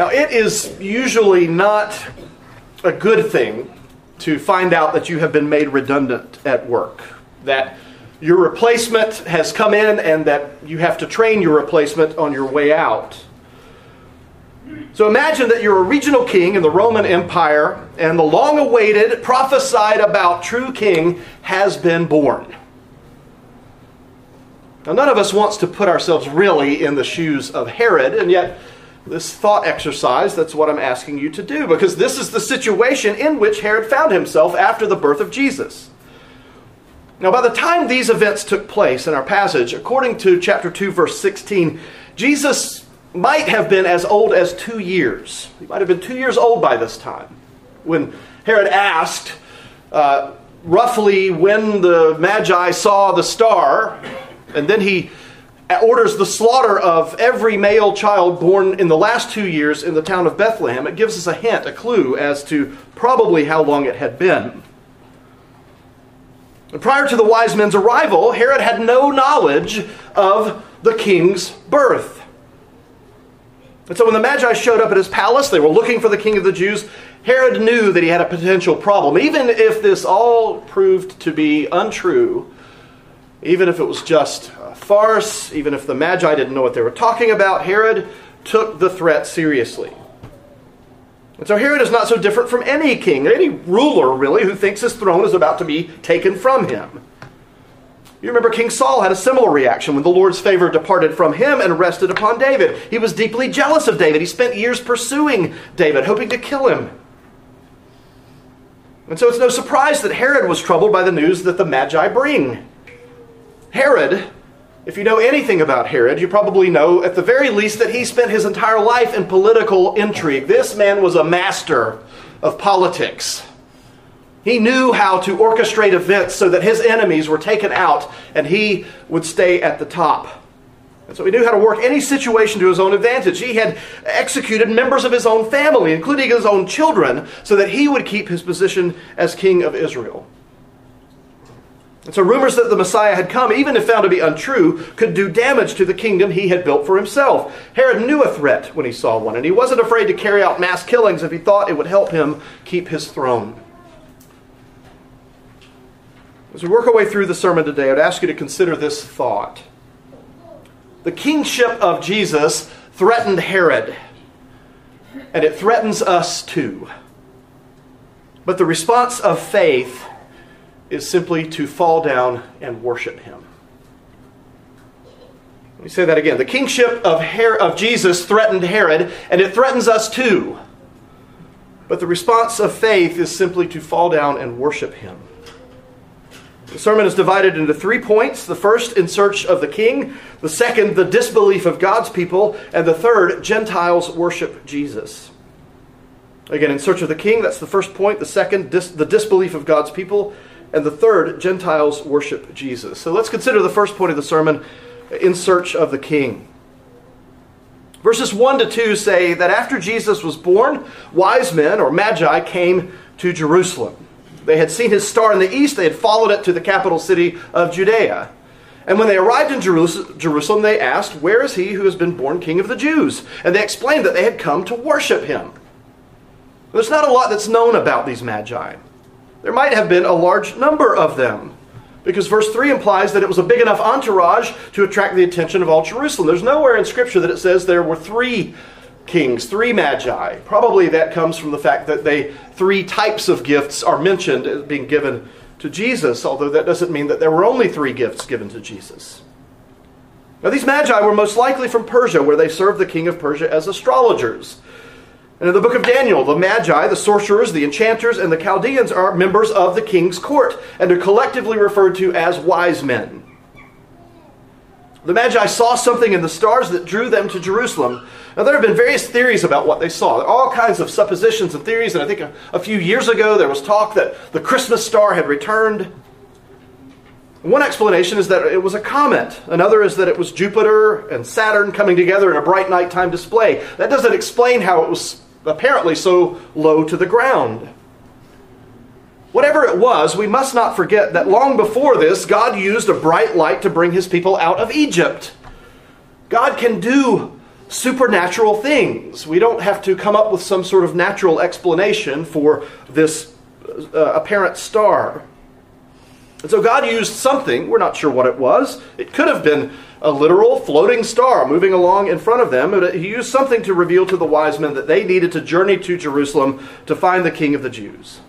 Now, it is usually not a good thing to find out that you have been made redundant at work, that your replacement has come in and that you have to train your replacement on your way out. So imagine that you're a regional king in the Roman Empire, and the long awaited, prophesied about true king has been born. Now, none of us wants to put ourselves really in the shoes of Herod, and yet, this thought exercise, that's what I'm asking you to do, because this is the situation in which Herod found himself after the birth of Jesus. Now, by the time these events took place in our passage, according to chapter 2, verse 16, Jesus might have been as old as two years. He might have been two years old by this time. When Herod asked uh, roughly when the Magi saw the star, and then he orders the slaughter of every male child born in the last two years in the town of Bethlehem, it gives us a hint, a clue as to probably how long it had been. And prior to the wise men's arrival, Herod had no knowledge of the king's birth. And so when the Magi showed up at his palace, they were looking for the king of the Jews. Herod knew that he had a potential problem. Even if this all proved to be untrue, even if it was just farce, even if the Magi didn't know what they were talking about, Herod took the threat seriously. And so Herod is not so different from any king, any ruler really, who thinks his throne is about to be taken from him. You remember King Saul had a similar reaction when the Lord's favor departed from him and rested upon David. He was deeply jealous of David. He spent years pursuing David, hoping to kill him. And so it's no surprise that Herod was troubled by the news that the Magi bring. Herod, if you know anything about Herod, you probably know at the very least that he spent his entire life in political intrigue. This man was a master of politics. He knew how to orchestrate events so that his enemies were taken out and he would stay at the top. And so he knew how to work any situation to his own advantage. He had executed members of his own family, including his own children, so that he would keep his position as king of Israel. And so rumors that the Messiah had come, even if found to be untrue, could do damage to the kingdom he had built for himself. Herod knew a threat when he saw one, and he wasn't afraid to carry out mass killings if he thought it would help him keep his throne. As we work our way through the sermon today, I'd ask you to consider this thought. The kingship of Jesus threatened Herod, and it threatens us too. But the response of faith is simply to fall down and worship him. Let me say that again. The kingship of, Her- of Jesus threatened Herod, and it threatens us too. But the response of faith is simply to fall down and worship him. The sermon is divided into three points. The first, in search of the king. The second, the disbelief of God's people. And the third, Gentiles worship Jesus. Again, in search of the king, that's the first point. The second, dis- the disbelief of God's people. And the third, Gentiles worship Jesus. So let's consider the first point of the sermon, in search of the king. Verses 1 to 2 say that after Jesus was born, wise men or magi came to Jerusalem. They had seen his star in the east, they had followed it to the capital city of Judea. And when they arrived in Jerusalem, they asked, Where is he who has been born king of the Jews? And they explained that they had come to worship him. There's not a lot that's known about these magi. There might have been a large number of them. Because verse 3 implies that it was a big enough entourage to attract the attention of all Jerusalem. There's nowhere in Scripture that it says there were three kings, three magi. Probably that comes from the fact that they three types of gifts are mentioned as being given to Jesus, although that doesn't mean that there were only three gifts given to Jesus. Now, these magi were most likely from Persia, where they served the king of Persia as astrologers. And in the book of Daniel, the Magi, the sorcerers, the enchanters, and the Chaldeans are members of the king's court and are collectively referred to as wise men. The Magi saw something in the stars that drew them to Jerusalem. Now, there have been various theories about what they saw. There are all kinds of suppositions and theories, and I think a, a few years ago there was talk that the Christmas star had returned. One explanation is that it was a comet. Another is that it was Jupiter and Saturn coming together in a bright nighttime display. That doesn't explain how it was apparently so low to the ground. Whatever it was, we must not forget that long before this, God used a bright light to bring his people out of Egypt. God can do supernatural things. We don't have to come up with some sort of natural explanation for this uh, apparent star. And so God used something, we're not sure what it was. It could have been a literal floating star moving along in front of them. He used something to reveal to the wise men that they needed to journey to Jerusalem to find the king of the Jews.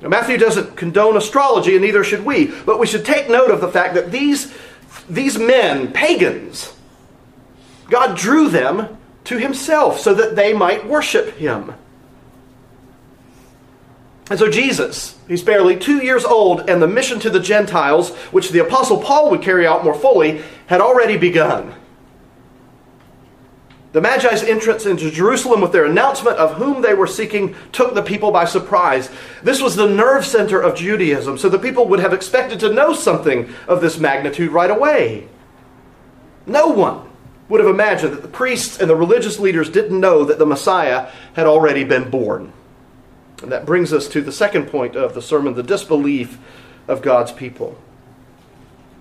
Now, Matthew doesn't condone astrology, and neither should we, but we should take note of the fact that these, these men, pagans, God drew them to himself so that they might worship him. And so Jesus, he's barely two years old, and the mission to the Gentiles, which the Apostle Paul would carry out more fully, had already begun. The Magi's entrance into Jerusalem with their announcement of whom they were seeking took the people by surprise. This was the nerve center of Judaism, so the people would have expected to know something of this magnitude right away. No one would have imagined that the priests and the religious leaders didn't know that the Messiah had already been born. And that brings us to the second point of the sermon the disbelief of God's people.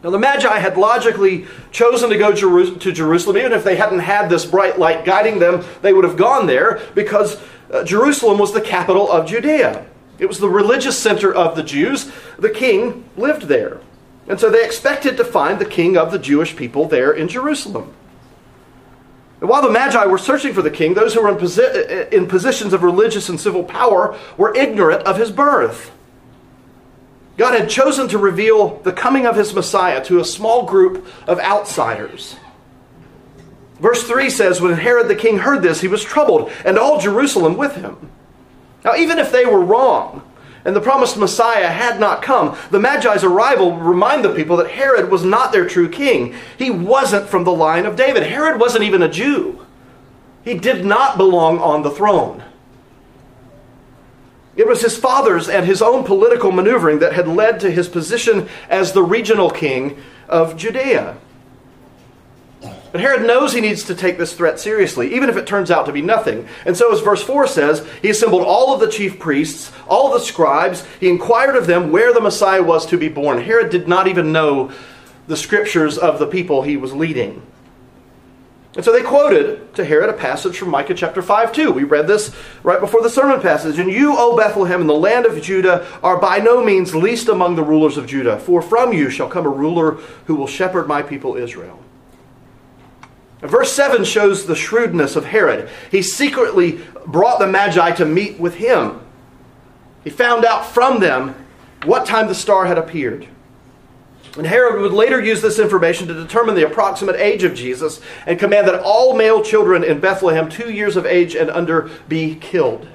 Now, the Magi had logically chosen to go to Jerusalem, even if they hadn't had this bright light guiding them, they would have gone there because uh, Jerusalem was the capital of Judea. It was the religious center of the Jews. The king lived there. And so they expected to find the king of the Jewish people there in Jerusalem. And while the Magi were searching for the king, those who were in, posi- in positions of religious and civil power were ignorant of his birth. God had chosen to reveal the coming of his Messiah to a small group of outsiders. Verse 3 says, When Herod the king heard this, he was troubled, and all Jerusalem with him. Now, even if they were wrong, and the promised Messiah had not come, the Magi's arrival would remind the people that Herod was not their true king. He wasn't from the line of David. Herod wasn't even a Jew. He did not belong on the throne. It was his father's and his own political maneuvering that had led to his position as the regional king of Judea. But Herod knows he needs to take this threat seriously, even if it turns out to be nothing. And so, as verse 4 says, he assembled all of the chief priests, all of the scribes. He inquired of them where the Messiah was to be born. Herod did not even know the scriptures of the people he was leading. And so they quoted to Herod a passage from Micah chapter 5 2. We read this right before the sermon passage. And you, O Bethlehem, in the land of Judah, are by no means least among the rulers of Judah, for from you shall come a ruler who will shepherd my people Israel. Verse 7 shows the shrewdness of Herod. He secretly brought the Magi to meet with him. He found out from them what time the star had appeared. And Herod would later use this information to determine the approximate age of Jesus and command that all male children in Bethlehem, two years of age and under, be killed.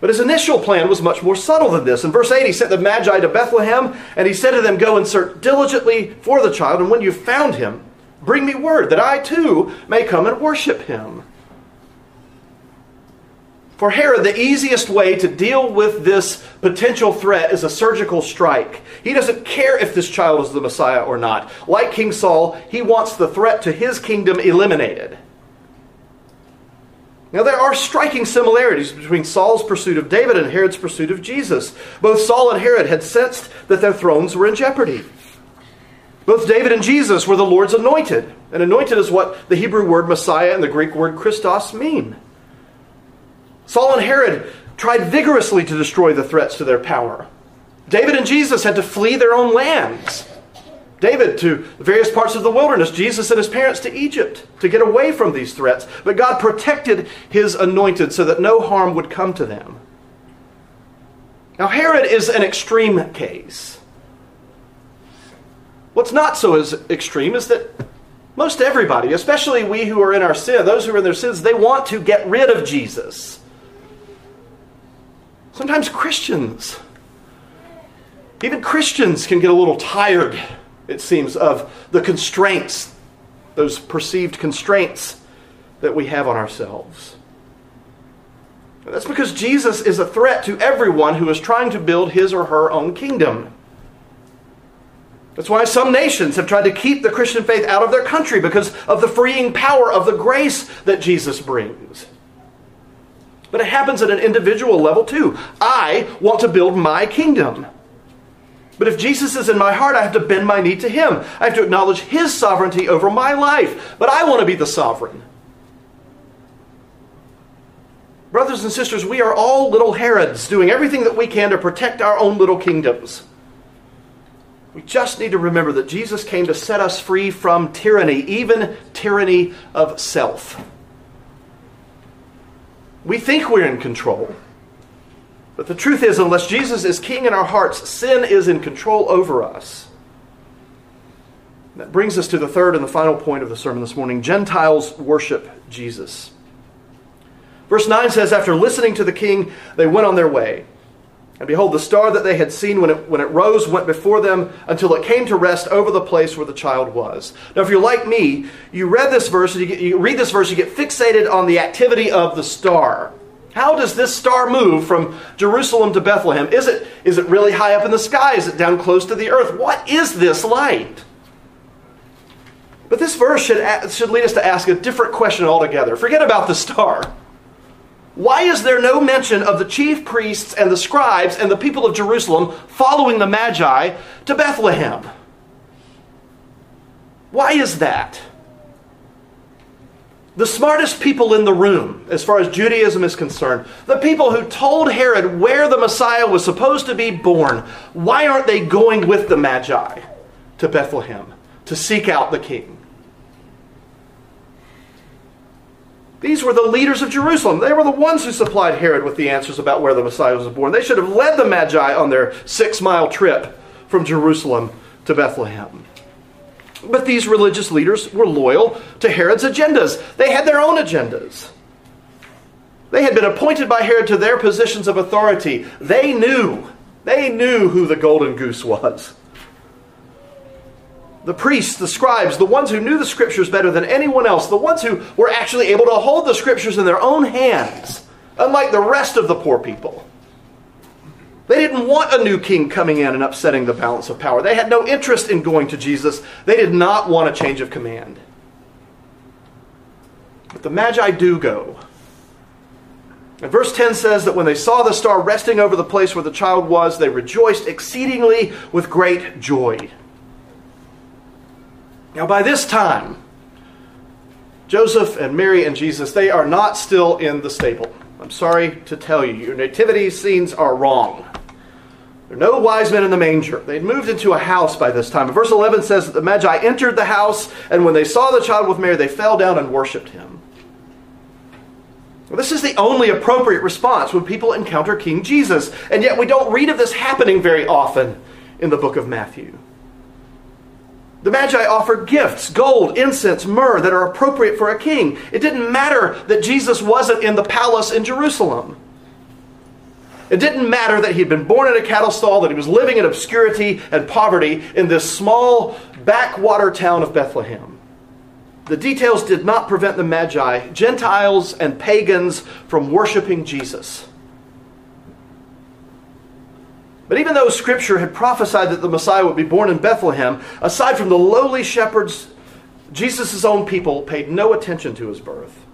But his initial plan was much more subtle than this. In verse 8, he sent the Magi to Bethlehem, and he said to them, Go and search diligently for the child, and when you've found him, Bring me word that I too may come and worship him. For Herod, the easiest way to deal with this potential threat is a surgical strike. He doesn't care if this child is the Messiah or not. Like King Saul, he wants the threat to his kingdom eliminated. Now, there are striking similarities between Saul's pursuit of David and Herod's pursuit of Jesus. Both Saul and Herod had sensed that their thrones were in jeopardy. Both David and Jesus were the Lord's anointed. And anointed is what the Hebrew word Messiah and the Greek word Christos mean. Saul and Herod tried vigorously to destroy the threats to their power. David and Jesus had to flee their own lands. David to various parts of the wilderness, Jesus and his parents to Egypt to get away from these threats. But God protected his anointed so that no harm would come to them. Now, Herod is an extreme case. What's not so as extreme is that most everybody, especially we who are in our sin, those who are in their sins, they want to get rid of Jesus. Sometimes Christians, even Christians can get a little tired, it seems, of the constraints, those perceived constraints that we have on ourselves. that's because Jesus is a threat to everyone who is trying to build his or her own kingdom. That's why some nations have tried to keep the Christian faith out of their country because of the freeing power of the grace that Jesus brings. But it happens at an individual level too. I want to build my kingdom. But if Jesus is in my heart, I have to bend my knee to him. I have to acknowledge his sovereignty over my life. But I want to be the sovereign. Brothers and sisters, we are all little Herods doing everything that we can to protect our own little kingdoms. We just need to remember that Jesus came to set us free from tyranny, even tyranny of self. We think we're in control. But the truth is, unless Jesus is king in our hearts, sin is in control over us. That brings us to the third and the final point of the sermon this morning Gentiles worship Jesus. Verse 9 says, After listening to the king, they went on their way. And behold, the star that they had seen when it, when it rose went before them until it came to rest over the place where the child was. Now, if you're like me, you read this verse, you, get, you read this verse, you get fixated on the activity of the star. How does this star move from Jerusalem to Bethlehem? Is it, is it really high up in the sky? Is it down close to the earth? What is this light? But this verse should, should lead us to ask a different question altogether. Forget about the star. Why is there no mention of the chief priests and the scribes and the people of Jerusalem following the Magi to Bethlehem? Why is that? The smartest people in the room, as far as Judaism is concerned, the people who told Herod where the Messiah was supposed to be born, why aren't they going with the Magi to Bethlehem to seek out the king? These were the leaders of Jerusalem. They were the ones who supplied Herod with the answers about where the Messiah was born. They should have led the Magi on their six mile trip from Jerusalem to Bethlehem. But these religious leaders were loyal to Herod's agendas. They had their own agendas. They had been appointed by Herod to their positions of authority. They knew, they knew who the golden goose was the priests, the scribes, the ones who knew the scriptures better than anyone else, the ones who were actually able to hold the scriptures in their own hands, unlike the rest of the poor people. They didn't want a new king coming in and upsetting the balance of power. They had no interest in going to Jesus. They did not want a change of command. But the Magi do go. And verse 10 says that when they saw the star resting over the place where the child was, they rejoiced exceedingly with great joy. Now, by this time, Joseph and Mary and Jesus, they are not still in the stable. I'm sorry to tell you, your nativity scenes are wrong. There are no wise men in the manger. They'd moved into a house by this time. Verse 11 says that the Magi entered the house, and when they saw the child with Mary, they fell down and worshiped him. Well, this is the only appropriate response when people encounter King Jesus, and yet we don't read of this happening very often in the book of Matthew. The Magi offered gifts gold, incense, myrrh that are appropriate for a king. It didn't matter that Jesus wasn't in the palace in Jerusalem. It didn't matter that he'd been born in a cattle stall, that he was living in obscurity and poverty in this small backwater town of Bethlehem. The details did not prevent the Magi, Gentiles and pagans, from worshiping Jesus. But even though Scripture had prophesied that the Messiah would be born in Bethlehem, aside from the lowly shepherds, Jesus' own people paid no attention to his birth.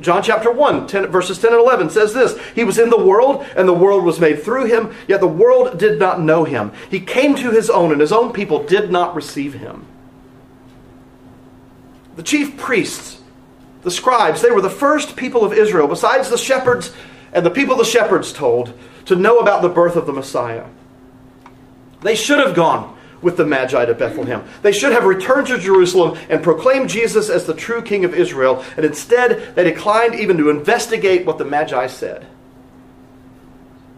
John chapter 1, 10, verses 10 and 11 says this He was in the world, and the world was made through him, yet the world did not know him. He came to his own, and his own people did not receive him. The chief priests, the scribes, they were the first people of Israel, besides the shepherds and the people the shepherds told, to know about the birth of the Messiah. They should have gone with the Magi to Bethlehem. They should have returned to Jerusalem and proclaimed Jesus as the true King of Israel, and instead they declined even to investigate what the Magi said.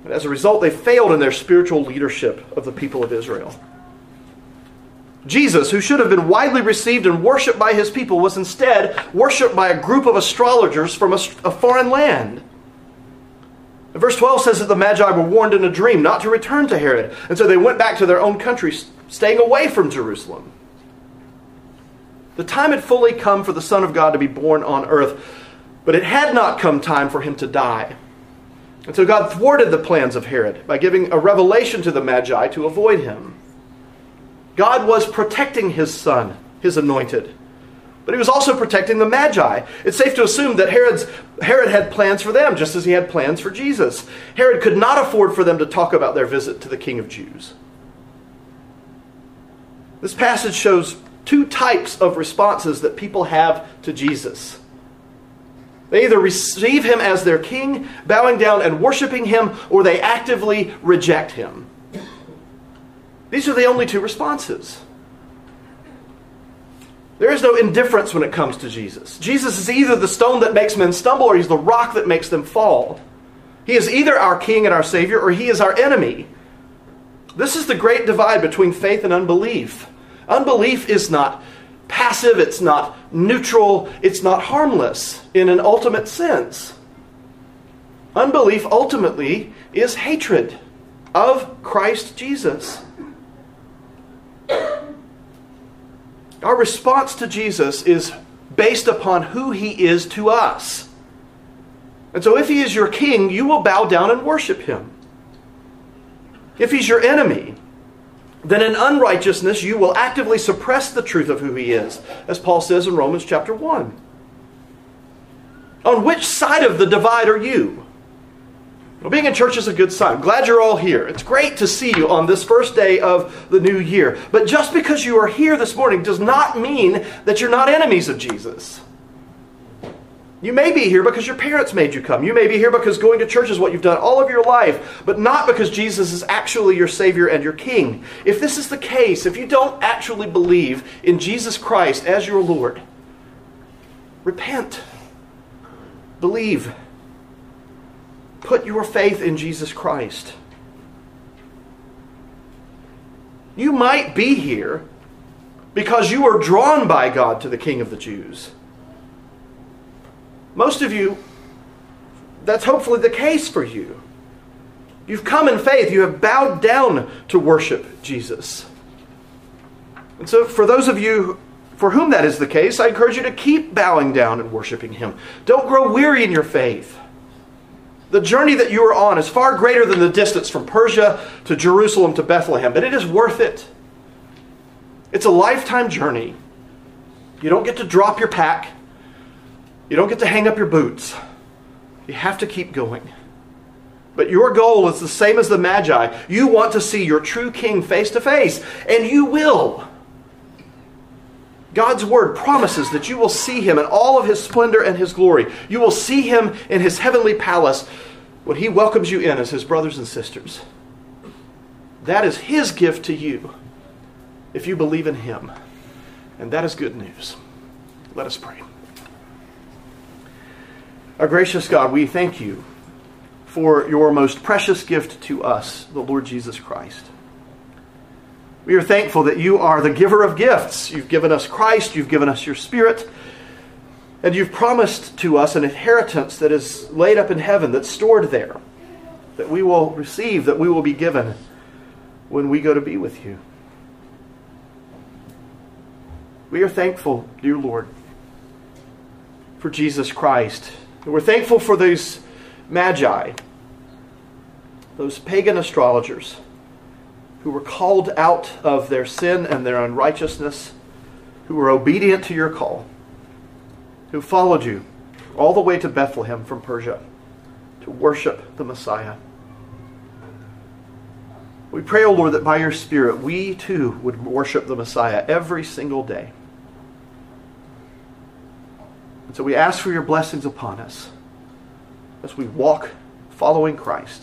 And as a result, they failed in their spiritual leadership of the people of Israel. Jesus, who should have been widely received and worshiped by his people, was instead worshiped by a group of astrologers from a, a foreign land. Verse 12 says that the Magi were warned in a dream not to return to Herod, and so they went back to their own country, staying away from Jerusalem. The time had fully come for the Son of God to be born on earth, but it had not come time for him to die. And so God thwarted the plans of Herod by giving a revelation to the Magi to avoid him. God was protecting his son, his anointed. But he was also protecting the Magi. It's safe to assume that Herod's, Herod had plans for them, just as he had plans for Jesus. Herod could not afford for them to talk about their visit to the King of Jews. This passage shows two types of responses that people have to Jesus. They either receive him as their king, bowing down and worshiping him, or they actively reject him. These are the only two responses. There is no indifference when it comes to Jesus. Jesus is either the stone that makes men stumble or he's the rock that makes them fall. He is either our king and our savior or he is our enemy. This is the great divide between faith and unbelief. Unbelief is not passive, it's not neutral, it's not harmless in an ultimate sense. Unbelief ultimately is hatred of Christ Jesus. Our response to Jesus is based upon who he is to us. And so, if he is your king, you will bow down and worship him. If he's your enemy, then in unrighteousness you will actively suppress the truth of who he is, as Paul says in Romans chapter 1. On which side of the divide are you? Well, being in church is a good sign. Glad you're all here. It's great to see you on this first day of the new year. But just because you are here this morning does not mean that you're not enemies of Jesus. You may be here because your parents made you come. You may be here because going to church is what you've done all of your life, but not because Jesus is actually your Savior and your King. If this is the case, if you don't actually believe in Jesus Christ as your Lord, repent. Believe. Put your faith in Jesus Christ. You might be here because you are drawn by God to the King of the Jews. Most of you, that's hopefully the case for you. You've come in faith, you have bowed down to worship Jesus. And so, for those of you for whom that is the case, I encourage you to keep bowing down and worshiping Him. Don't grow weary in your faith. The journey that you are on is far greater than the distance from Persia to Jerusalem to Bethlehem, but it is worth it. It's a lifetime journey. You don't get to drop your pack. You don't get to hang up your boots. You have to keep going. But your goal is the same as the Magi. You want to see your true king face to face, and you will. God's word promises that you will see him in all of his splendor and his glory. You will see him in his heavenly palace when he welcomes you in as his brothers and sisters. That is his gift to you if you believe in him. And that is good news. Let us pray. Our gracious God, we thank you for your most precious gift to us, the Lord Jesus Christ. We are thankful that you are the giver of gifts. You've given us Christ, you've given us your Spirit, and you've promised to us an inheritance that is laid up in heaven, that's stored there, that we will receive, that we will be given when we go to be with you. We are thankful, dear Lord, for Jesus Christ we're thankful for those magi, those pagan astrologers who were called out of their sin and their unrighteousness, who were obedient to your call, who followed you all the way to Bethlehem from Persia to worship the Messiah. We pray, O oh Lord, that by your Spirit we too would worship the Messiah every single day. And so we ask for your blessings upon us as we walk following Christ.